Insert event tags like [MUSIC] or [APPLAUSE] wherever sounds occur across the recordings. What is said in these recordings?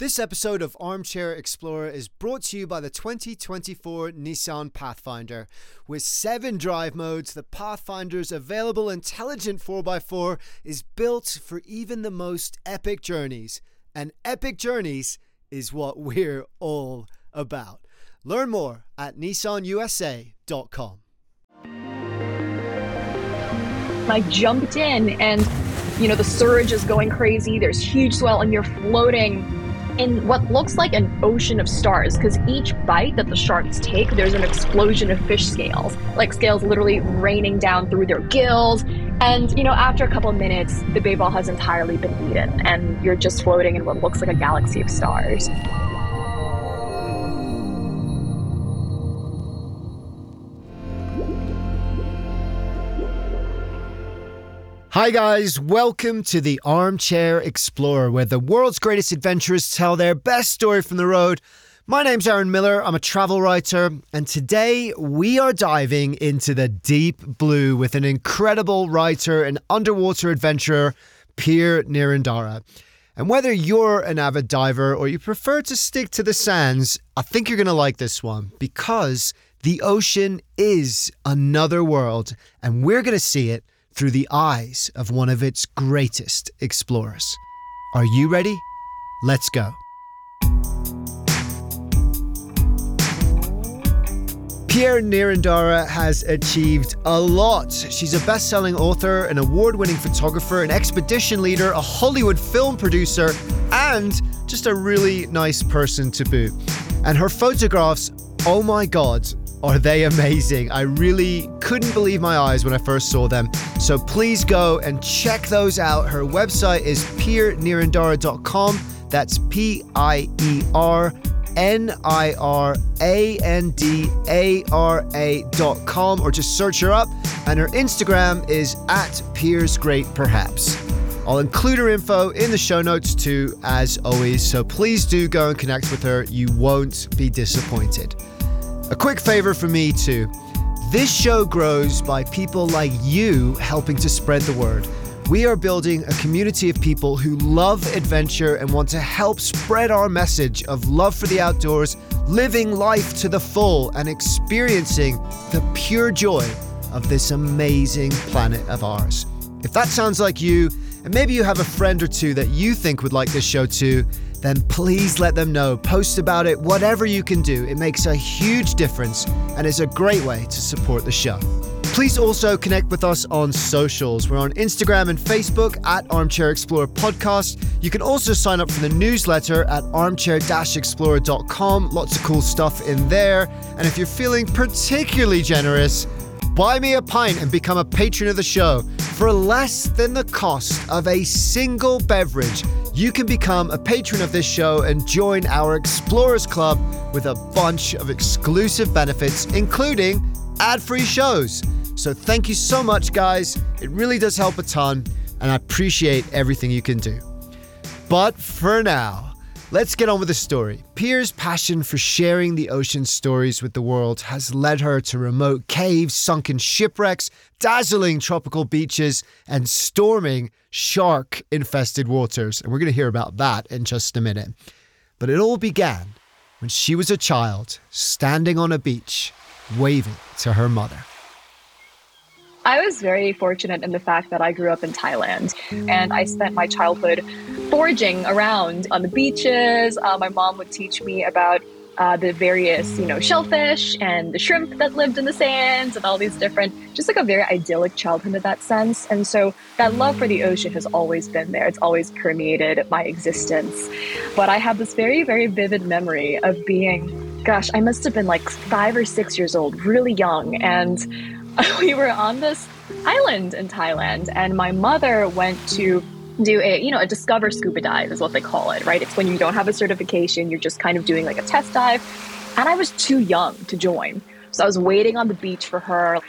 This episode of Armchair Explorer is brought to you by the 2024 Nissan Pathfinder. With seven drive modes, the Pathfinder's available intelligent 4x4 is built for even the most epic journeys. And epic journeys is what we're all about. Learn more at nissanusa.com. I jumped in and you know the surge is going crazy there's huge swell and you're floating in what looks like an ocean of stars because each bite that the sharks take, there's an explosion of fish scales, like scales literally raining down through their gills. And, you know, after a couple minutes, the bait ball has entirely been eaten, and you're just floating in what looks like a galaxy of stars. Hi, guys. Welcome to the Armchair Explorer, where the world's greatest adventurers tell their best story from the road. My name's Aaron Miller. I'm a travel writer, and today we are diving into the deep blue with an incredible writer and underwater adventurer, Pier Nirandara. And whether you're an avid diver or you prefer to stick to the sands, I think you're going to like this one because the ocean is another world, and we're going to see it through the eyes of one of its greatest explorers. Are you ready? Let's go. Pier Nirandara has achieved a lot. She's a best selling author, an award winning photographer, an expedition leader, a Hollywood film producer, and just a really nice person to boot. And her photographs, oh my god, are they amazing? I really couldn't believe my eyes when I first saw them. So please go and check those out. Her website is piernirandara.com. That's P I E R N I R A N D A R A.com or just search her up. And her Instagram is at Piers Great Perhaps. I'll include her info in the show notes too, as always. So please do go and connect with her. You won't be disappointed. A quick favor for me, too. This show grows by people like you helping to spread the word. We are building a community of people who love adventure and want to help spread our message of love for the outdoors, living life to the full, and experiencing the pure joy of this amazing planet of ours. If that sounds like you, and maybe you have a friend or two that you think would like this show too, then please let them know. Post about it, whatever you can do. It makes a huge difference and is a great way to support the show. Please also connect with us on socials. We're on Instagram and Facebook at Armchair Explorer Podcast. You can also sign up for the newsletter at armchair-explorer.com. Lots of cool stuff in there. And if you're feeling particularly generous, buy me a pint and become a patron of the show. For less than the cost of a single beverage, you can become a patron of this show and join our Explorers Club with a bunch of exclusive benefits, including ad free shows. So, thank you so much, guys. It really does help a ton, and I appreciate everything you can do. But for now, Let's get on with the story. Pier's passion for sharing the ocean stories with the world has led her to remote caves, sunken shipwrecks, dazzling tropical beaches, and storming shark infested waters. And we're going to hear about that in just a minute. But it all began when she was a child, standing on a beach, waving to her mother. I was very fortunate in the fact that I grew up in Thailand and I spent my childhood foraging around on the beaches. Uh, my mom would teach me about uh, the various, you know, shellfish and the shrimp that lived in the sands and all these different, just like a very idyllic childhood in that sense. And so that love for the ocean has always been there. It's always permeated my existence. But I have this very, very vivid memory of being, gosh, I must have been like five or six years old, really young. And [LAUGHS] we were on this island in Thailand, and my mother went to do a you know a discover scuba dive is what they call it right? It's when you don't have a certification you're just kind of doing like a test dive. And i was too young to join. So i was waiting on the beach for her.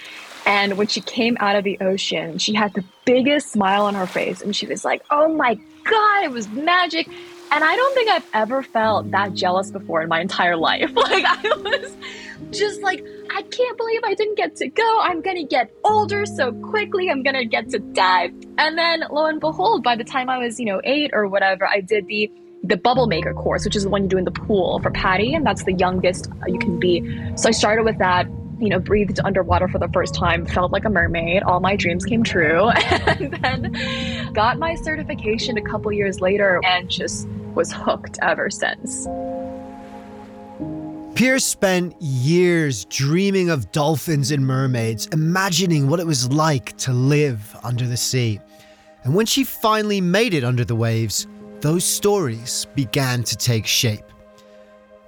And when she came out of the ocean she had the biggest smile on her face. And she was like oh my god it was magic and i don't think i've ever felt that jealous before in my entire life [LAUGHS] like i was just like, I can't believe I didn't get to go. I'm gonna get older so quickly. I'm gonna get to dive. And then lo and behold, by the time I was, you know, eight or whatever, I did the the bubble maker course, which is the one you do in the pool for PADI, and that's the youngest you can be. So I started with that. You know, breathed underwater for the first time, felt like a mermaid. All my dreams came true, [LAUGHS] and then got my certification a couple years later, and just was hooked ever since. Pier's spent years dreaming of dolphins and mermaids, imagining what it was like to live under the sea. And when she finally made it under the waves, those stories began to take shape.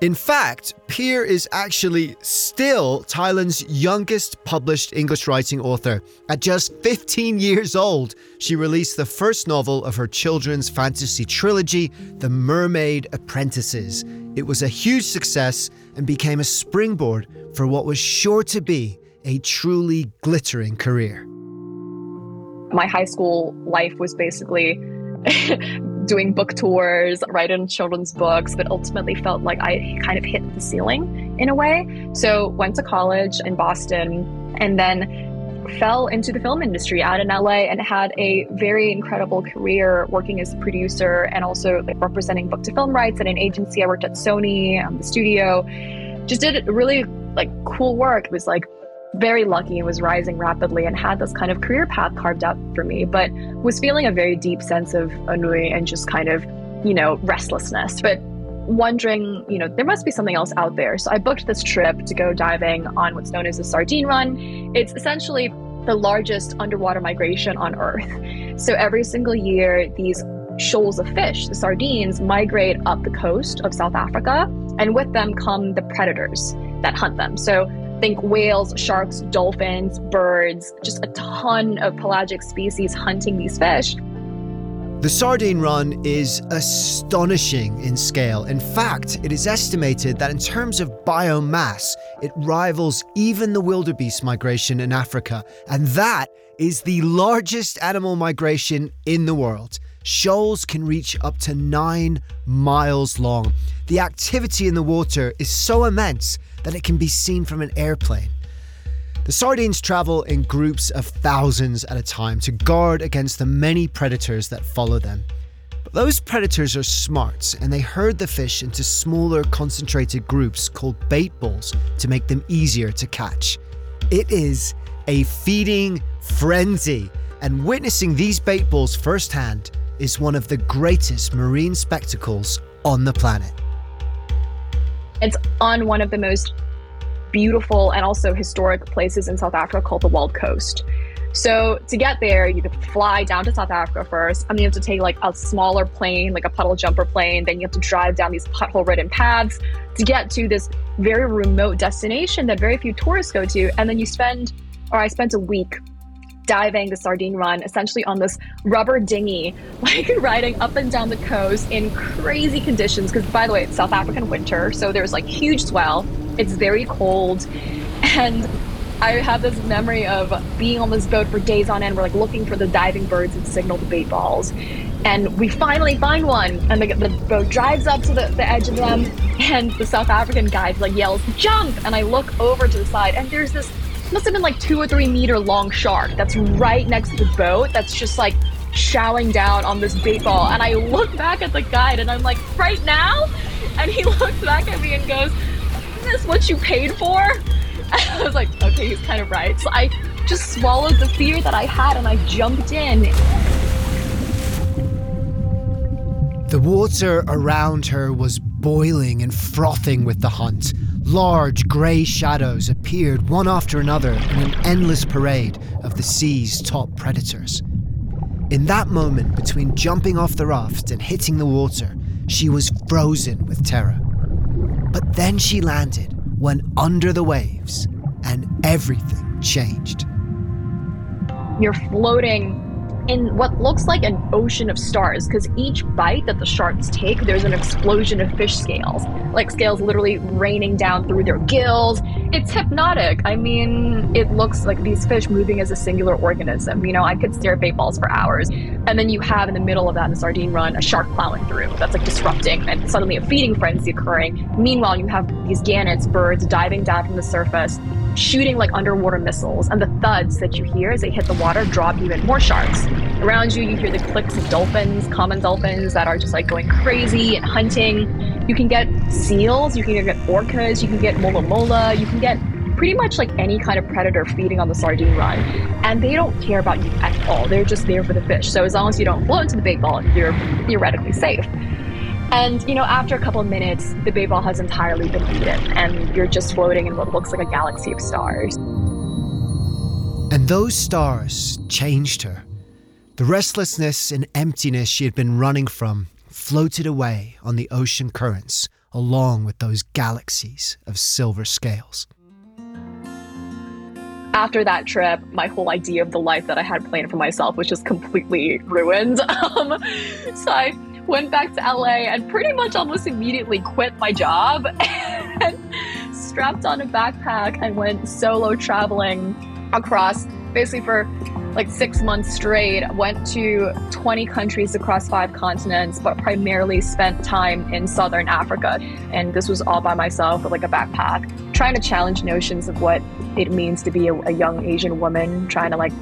In fact, Pier is actually still Thailand's youngest published English writing author. At just 15 years old, she released the first novel of her children's fantasy trilogy, The Mermaid Apprentices. It was a huge success and became a springboard for what was sure to be a truly glittering career. My high school life was basically [LAUGHS] doing book tours, writing children's books, but ultimately felt like I kind of hit the ceiling in a way. So went to college in Boston and then fell into the film industry out in LA and had a very incredible career working as a producer and also like representing book to film rights at an agency. I worked at Sony, um, the studio, just did really like cool work. It was like very lucky and was rising rapidly and had this kind of career path carved out for me, but was feeling a very deep sense of ennui and just kind of, you know, restlessness. But wondering, you know, there must be something else out there. So I booked this trip to go diving on what's known as the Sardine Run. It's essentially the largest underwater migration on Earth. So every single year, these shoals of fish, the sardines, migrate up the coast of South Africa, and with them come the predators that hunt them. So think whales, sharks, dolphins, birds, just a ton of pelagic species hunting these fish. The sardine run is astonishing in scale. In fact, it is estimated that in terms of biomass, it rivals even the wildebeest migration in Africa. And that is the largest animal migration in the world. Shoals can reach up to nine miles long. The activity in the water is so immense that it can be seen from an airplane. The sardines travel in groups of thousands at a time to guard against the many predators that follow them. But those predators are smart and they herd the fish into smaller concentrated groups called bait balls to make them easier to catch. It is a feeding frenzy, and witnessing these bait balls firsthand is one of the greatest marine spectacles on the planet. It's on one of the most beautiful and also historic places in South Africa called the Wild Coast. So to get there, you have to fly down to South Africa first, and then you have to take like a smaller plane, like a puddle jumper plane. Then you have to drive down these pothole-ridden paths to get to this very remote destination that very few tourists go to. And then you spend, or I spent a week diving the sardine run essentially on this rubber dinghy [LAUGHS] like riding up and down the coast in crazy conditions. Because by the way it's south african winter so there's like huge swell. It's very cold. And i have this memory of being on this boat for days on end. We're like looking for the diving birds and signal the bait balls. And we finally find one and the, the boat drives up to the, the edge of them and the south african guide like yells jump! And i look over to the side and there's this must have been like two or three meter long shark that's right next to the boat that's just like showering down on this bait ball. And I look back at the guide and I'm like, right now? And he [LAUGHS] looks back at me and goes, Is this what you paid for? [LAUGHS] And I was like, okay, he's kind of right. So I just swallowed the fear that I had and I jumped in. The water around her was boiling and frothing with the hunt. Large grey shadows appeared one after another in an endless parade of the sea's top predators. In that moment between jumping off the raft and hitting the water, she was frozen with terror. But then she landed, went under the waves, and everything changed. You're floating in what looks like an ocean of stars because each bite that the sharks take, there's an explosion of fish scales, like scales literally raining down through their gills. It's hypnotic. I mean, it looks like these fish moving as a singular organism. You know, I could stare at bait balls for hours. And then you have in the middle of that in the sardine run a shark plowing through. That's like disrupting and suddenly a feeding frenzy occurring. Meanwhile, you have these gannets, birds diving down from the surface, shooting like underwater missiles. And the thuds that you hear as they hit the water drop even more sharks. Around you, you hear the clicks of dolphins, common dolphins that are just like going crazy and hunting. You can get seals, you can get orcas, you can get mola mola, you can get pretty much like any kind of predator feeding on the sardine run. And they don't care about you at all. They're just there for the fish. So as long as you don't blow into the bait ball, you're theoretically safe. And you know, after a couple of minutes, the bait ball has entirely been eaten, and you're just floating in what looks like a galaxy of stars. And those stars changed her. The restlessness and emptiness she had been running from floated away on the ocean currents along with those galaxies of silver scales. After that trip, my whole idea of the life that I had planned for myself was just completely ruined. [LAUGHS] Um, so I went back to LA and pretty much almost immediately quit my job [LAUGHS] and strapped on a backpack and went solo traveling across basically for like six months straight. Went to 20 countries across five continents, but primarily spent time in Southern Africa. And this was all by myself with like a backpack, trying to challenge notions of what it means to be a, a young Asian woman, trying to like,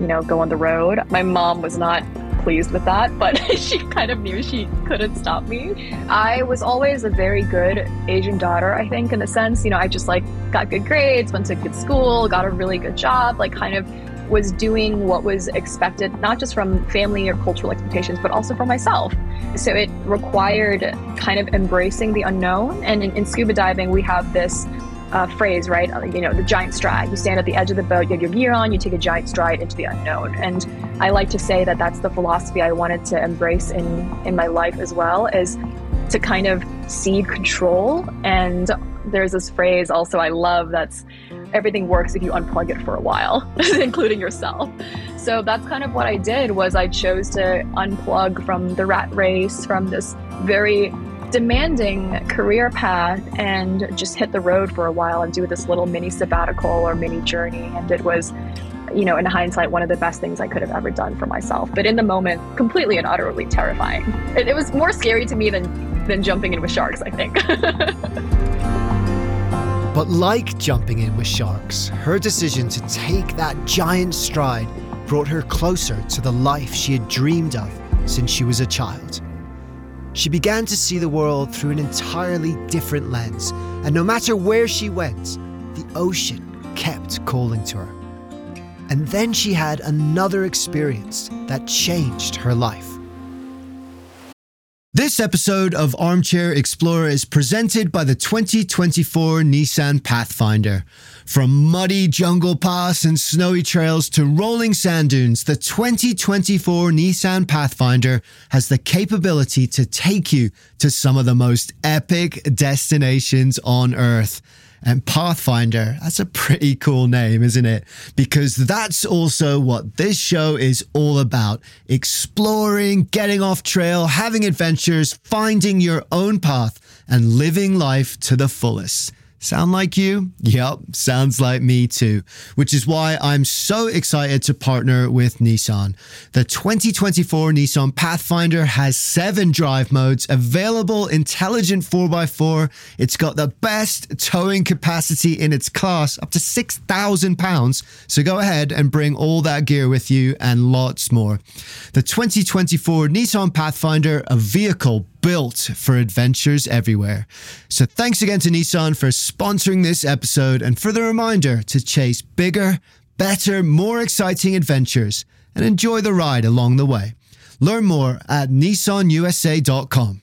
you know, go on the road. My mom was not pleased with that, but [LAUGHS] she kind of knew she couldn't stop me. I was always a very good Asian daughter, I think, in the sense, you know, I just like got good grades, went to good school, got a really good job, like kind of was doing what was expected, not just from family or cultural expectations, but also for myself. So it required kind of embracing the unknown. And in, in scuba diving, we have this uh, phrase, right? You know, the giant stride. You stand at the edge of the boat, you have your gear on, you take a giant stride into the unknown. And I like to say that that's the philosophy I wanted to embrace in in my life as well, is to kind of cede control. And there's this phrase also I love that's everything works if you unplug it for a while, [LAUGHS] including yourself. So that's kind of what I did was I chose to unplug from the rat race, from this very demanding career path and just hit the road for a while and do this little mini sabbatical or mini journey. And it was, you know, in hindsight, one of the best things I could have ever done for myself. But in the moment, completely and utterly terrifying. It, it was more scary to me than, than jumping in with sharks, I think. [LAUGHS] but like jumping in with sharks, her decision to take that giant stride brought her closer to the life she had dreamed of since she was a child. She began to see the world through an entirely different lens, and no matter where she went, the ocean kept calling to her. And then she had another experience that changed her life. This episode of Armchair Explorer is presented by the 2024 Nissan Pathfinder. From muddy jungle paths and snowy trails to rolling sand dunes, the 2024 Nissan Pathfinder has the capability to take you to some of the most epic destinations on Earth. And Pathfinder, that's a pretty cool name, isn't it? Because that's also what this show is all about exploring, getting off trail, having adventures, finding your own path, and living life to the fullest. Sound like you? Yep, sounds like me too. Which is why I'm so excited to partner with Nissan. The 2024 Nissan Pathfinder has seven drive modes, available intelligent 4x4. It's got the best towing capacity in its class, up to 6,000 pounds. So go ahead and bring all that gear with you and lots more. The 2024 Nissan Pathfinder, a vehicle built for adventures everywhere. So thanks again to Nissan for sponsoring this episode and for the reminder to chase bigger, better, more exciting adventures and enjoy the ride along the way. Learn more at nissanusa.com.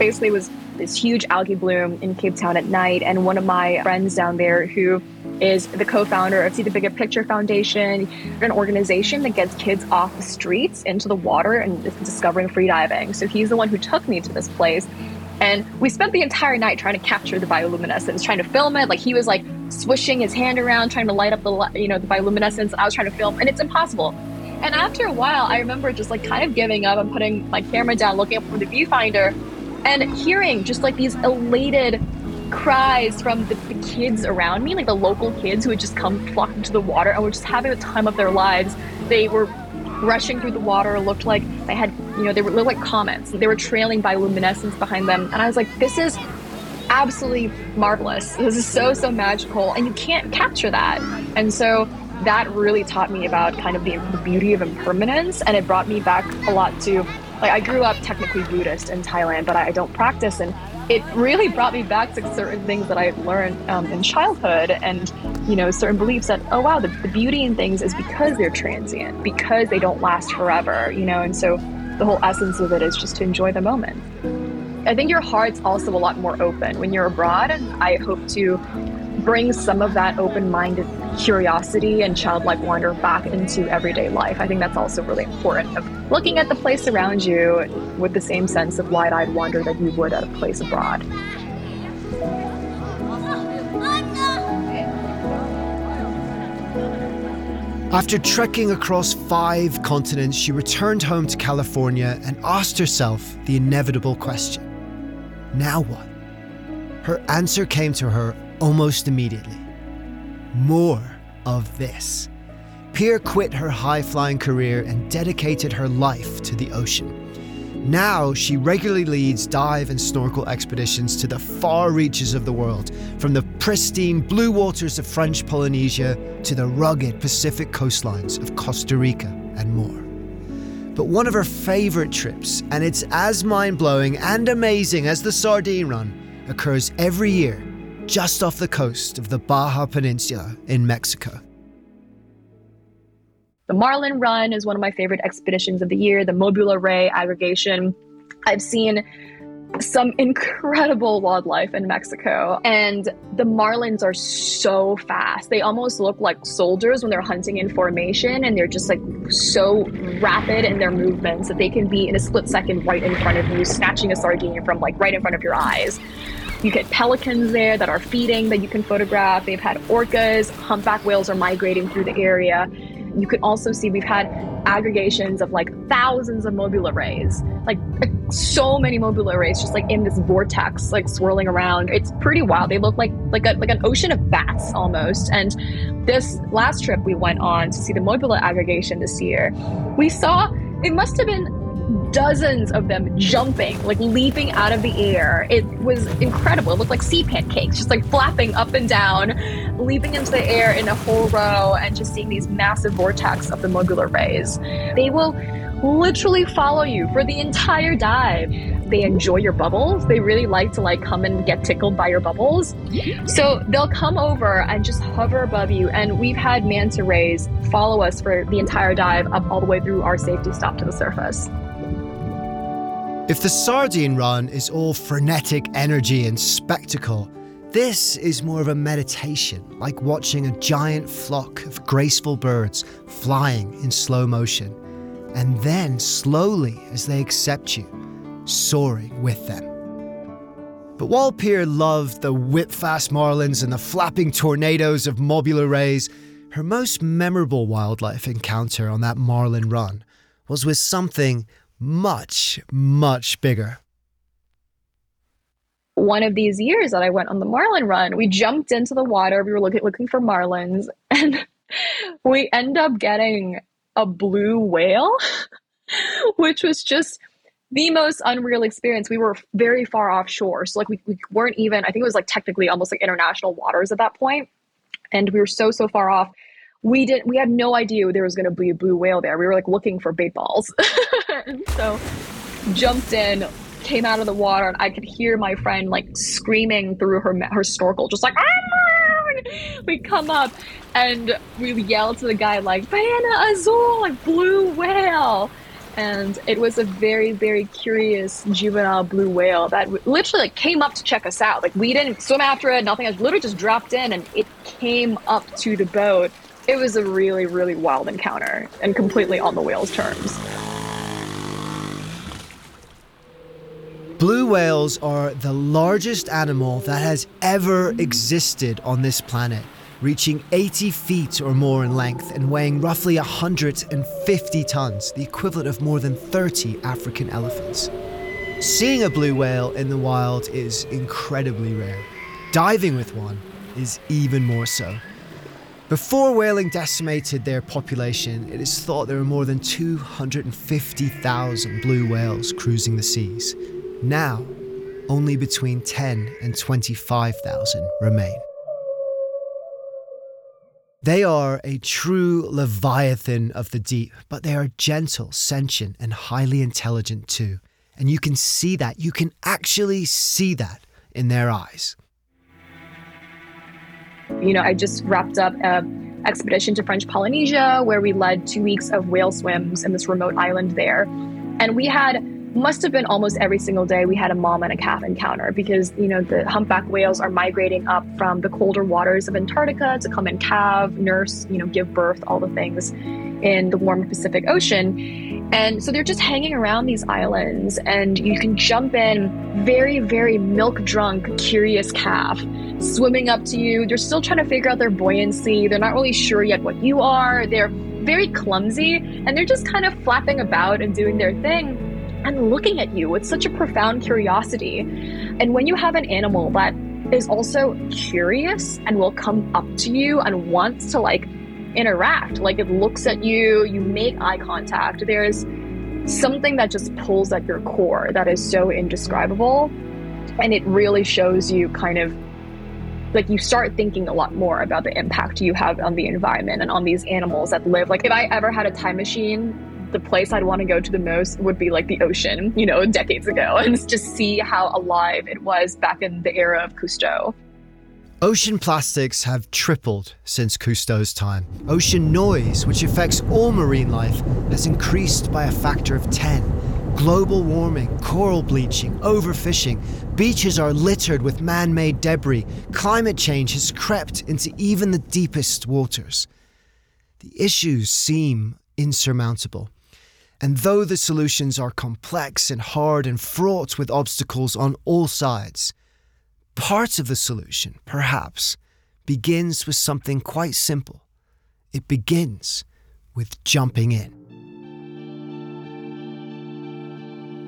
Basically was this huge algae bloom in Cape Town at night. And one of my friends down there, who is the co founder of See the Bigger Picture Foundation, an organization that gets kids off the streets into the water and discovering free diving. So he's the one who took me to this place. And we spent the entire night trying to capture the bioluminescence, trying to film it. Like he was like swishing his hand around, trying to light up the you know the bioluminescence. I was trying to film, and it's impossible. And after a while, I remember just like kind of giving up and putting my camera down, looking up from the viewfinder, and hearing just like these elated cries from the, the, kids around me, like the local kids who had just come flocking to the water and were just having the time of their lives. They were rushing through the water, looked like they had, you know, they were looked like comets. They were trailing bioluminescence behind them. And I was like, this is absolutely marvelous. This is so, so magical. And you can't capture that. And so that really taught me about kind of the, the beauty of impermanence. And it brought me back a lot to, like, I grew up technically Buddhist in Thailand, but I, don't practice. And it really brought me back to certain things that I learned um, in childhood and, you know, certain beliefs that, oh, wow, the, the beauty in things is because they're transient, because they don't last forever, you know, and so the whole essence of it is just to enjoy the moment. I think your heart's also a lot more open when you're abroad, and I hope to bring some of that open minded curiosity and childlike wonder back into everyday life. I think that's also really important of looking at the place around you with the same sense of wide eyed wonder that you would at a place abroad. After trekking across five continents, she returned home to California and asked herself the inevitable question Now what? Her answer came to her almost immediately. More of this. Pier quit her high flying career and dedicated her life to the ocean. Now she regularly leads dive and snorkel expeditions to the far reaches of the world, from the pristine blue waters of French Polynesia to the rugged Pacific coastlines of Costa Rica and more. But one of her favourite trips, and it's as mind blowing and amazing as the Sardine Run, occurs every year just off the coast of the Baja Peninsula in Mexico. The Marlin Run is one of my favorite expeditions of the year, the Mobula Ray aggregation. I've seen some incredible wildlife in Mexico. And the marlins are so fast. They almost look like soldiers when they're hunting in formation, and they're just like so rapid in their movements that they can be in a split second right in front of you, snatching a sardine from like right in front of your eyes. You get pelicans there that are feeding that you can photograph. They've had orcas, humpback whales are migrating through the area. You can also see we've had aggregations of like thousands of mobula rays, like so many mobula rays just like in this vortex, like swirling around. It's pretty wild. They look like like a, like an ocean of bats almost. And this last trip we went on to see the mobula aggregation this year, we saw it must have been dozens of them jumping, like leaping out of the air. It was incredible. It looked like sea pancakes, just like flapping up and down, leaping into the air in a whole row, and just seeing these massive vortex of the mobula rays. They will literally follow you for the entire dive. They enjoy your bubbles. They really like to like come and get tickled by your bubbles. So they'll come over and just hover above you. And we've had manta rays follow us for the entire dive up all the way through our safety stop to the surface. If the sardine run is all frenetic energy and spectacle, this is more of a meditation, like watching a giant flock of graceful birds flying in slow motion, and then slowly, as they accept you, soaring with them. But while Pier loved the whip fast marlins and the flapping tornadoes of mobula rays, her most memorable wildlife encounter on that marlin run was with something much, much bigger. One of these years that I went on the marlin run, we jumped into the water. We were looking looking for marlins, [LAUGHS] and we end up getting a blue whale, [LAUGHS] which was just the most unreal experience. We were very far offshore, so like we, we weren't even. I think it was like technically almost like international waters at that point, and we were so so far off we didn't we had no idea there was going to be a blue whale there. We were like looking for bait balls. [LAUGHS] So jumped in came out of the water and i could hear my friend like screaming through her her snorkel just like we come up and we yell to the guy like ballena azul like blue whale! And it was a very very curious juvenile blue whale that literally like came up to check us out. Like we didn't swim after it nothing. Else literally just dropped in and it came up to the boat it was a really, really wild encounter and completely on the whale's terms. Blue whales are the largest animal that has ever existed on this planet, reaching 80 feet or more in length and weighing roughly 150 tons, the equivalent of more than 30 African elephants. Seeing a blue whale in the wild is incredibly rare. Diving with one is even more so. Before whaling decimated their population, it is thought there were more than 250,000 blue whales cruising the seas. Now, only between 10 and 25,000 remain. They are a true leviathan of the deep, but they are gentle, sentient, and highly intelligent too. And you can see that. You can actually see that in their eyes. You know, I just wrapped up a expedition to French Polynesia where we led two weeks of whale swims in this remote island there. And we had must have been almost every single day we had a mom and a calf encounter because you know the humpback whales are migrating up from the colder waters of Antarctica to come and calve, nurse, you know, give birth, all the things in the warm Pacific Ocean. And so they're just hanging around these islands, and you can jump in very, very milk drunk, curious calf swimming up to you. They're still trying to figure out their buoyancy. They're not really sure yet what you are. They're very clumsy, and they're just kind of flapping about and doing their thing and looking at you with such a profound curiosity. And when you have an animal that is also curious and will come up to you and wants to like interact. Like it looks at you, you make eye contact. There's something that just pulls at your core that is so indescribable. And it really shows you kind of like you start thinking a lot more about the impact you have on the environment and on these animals that live. Like if I ever had a time machine, the place I'd want to go to the most would be like the ocean, you know, decades ago, [LAUGHS] and just see how alive it was back in the era of Cousteau. Ocean plastics have tripled since Cousteau's time. Ocean noise, which affects all marine life, has increased by a factor of 10. Global warming, coral bleaching, overfishing, beaches are littered with man made debris, climate change has crept into even the deepest waters. The issues seem insurmountable. And though the solutions are complex and hard and fraught with obstacles on all sides, Part of the solution, perhaps, begins with something quite simple. It begins with jumping in.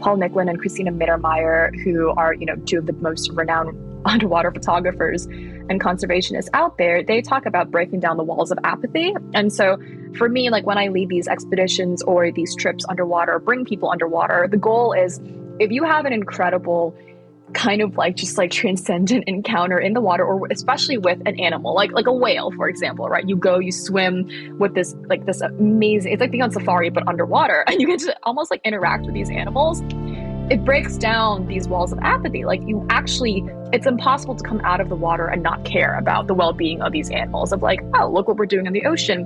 Paul Nicklin and Cristina Mittermeier, who are, you know, two of the most renowned [LAUGHS] underwater photographers and conservationists out there, they talk about breaking down the walls of apathy. And so for me, like when I lead these expeditions or these trips underwater, bring people underwater, the goal is if you have an incredible kind of like just like transcendent encounter in the water or especially with an animal like like a whale for example right? You go you swim with this like this amazing it's like being on safari but underwater [LAUGHS] and you get to almost like interact with these animals. It breaks down these walls of apathy like you actually it's impossible to come out of the water and not care about the well-being of these animals of like oh look what we're doing in the ocean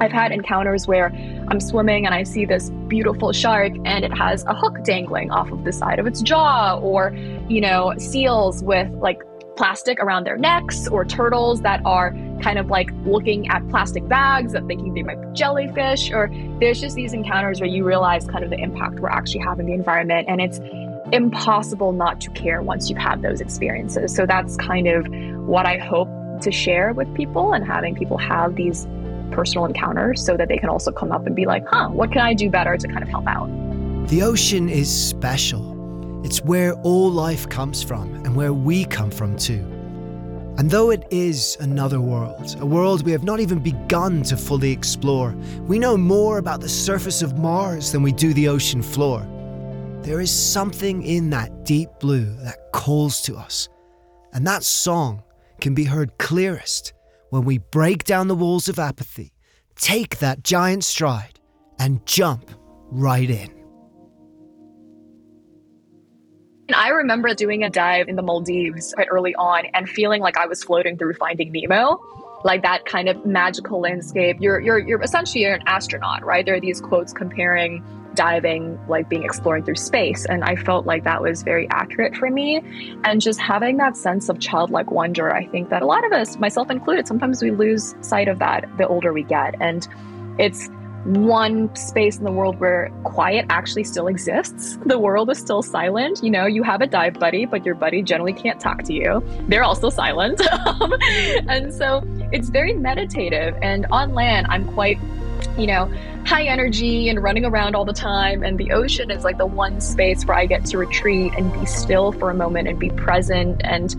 I've had encounters where I'm swimming and I see this beautiful shark and it has a hook dangling off of the side of its jaw, or, you know, seals with like plastic around their necks, or turtles that are kind of like looking at plastic bags and thinking they might be jellyfish, or there's just these encounters where you realize kind of the impact we're actually having the environment. And it's impossible not to care once you've had those experiences. So that's kind of what I hope to share with people and having people have these personal encounters so that they can also come up and be like, huh, what can I do better to kind of help out? The ocean is special. It's where all life comes from and where we come from too. And though it is another world, a world we have not even begun to fully explore, we know more about the surface of Mars than we do the ocean floor. There is something in that deep blue that calls to us, and that song can be heard clearest when we break down the walls of apathy, take that giant stride, and jump right in. I remember doing a dive in the Maldives quite early on and feeling like I was floating through Finding Nemo. Like that kind of magical landscape. You're you're you're essentially an astronaut, right? There are these quotes comparing diving, like being exploring through space. And I felt like that was very accurate for me. And just having that sense of childlike wonder, I think that a lot of us, myself included, sometimes we lose sight of that the older we get. And it's one space in the world where quiet actually still exists. [LAUGHS] The world is still silent. You know, you have a dive buddy, but your buddy generally can't talk to you. They're also silent. [LAUGHS] Um, and so it's very meditative. And on land, I'm quite, you know, high energy and running around all the time. And the ocean is like the one space where I get to retreat and be still for a moment and be present. And,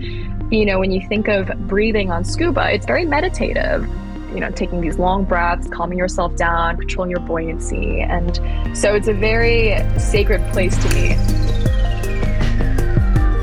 you know, when you think of breathing on scuba, it's very meditative you know, taking these long breaths, calming yourself down, controlling your buoyancy. And so it's a very sacred place to me.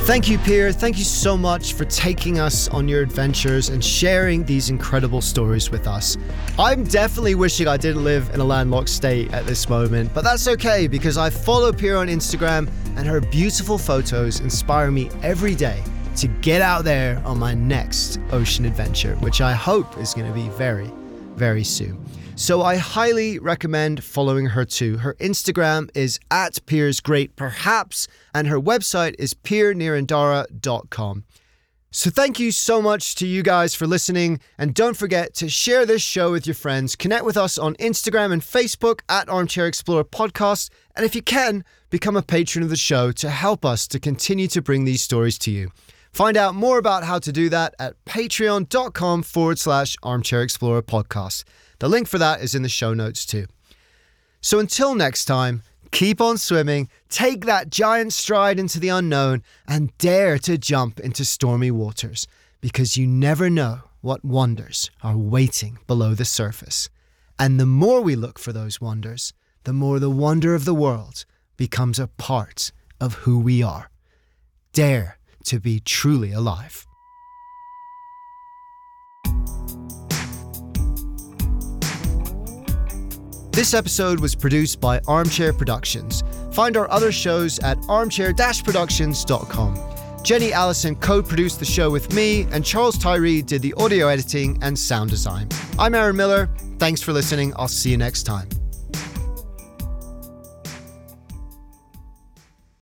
Thank you, Pier. Thank you so much for taking us on your adventures and sharing these incredible stories with us. I'm definitely wishing I didn't live in a landlocked state at this moment, but that's okay because I follow Pier on Instagram and her beautiful photos inspire me every day to get out there on my next ocean adventure, which I hope is going to be very, very soon. So I highly recommend following her too. Her Instagram is at Piers Great Perhaps, and her website is piernirandara.com. So thank you so much to you guys for listening, and don't forget to share this show with your friends. Connect with us on Instagram and Facebook at Armchair Explorer Podcast, and if you can, become a patron of the show to help us to continue to bring these stories to you. Find out more about how to do that at patreon.com forward slash armchair explorer podcast. The link for that is in the show notes too. So until next time, keep on swimming, take that giant stride into the unknown, and dare to jump into stormy waters because you never know what wonders are waiting below the surface. And the more we look for those wonders, the more the wonder of the world becomes a part of who we are. Dare to be truly alive. This episode was produced by Armchair Productions. Find our other shows at armchair-productions.com. Jenny Allison co-produced the show with me, and Charles Tyree did the audio editing and sound design. I'm Aaron Miller. Thanks for listening. I'll see you next time.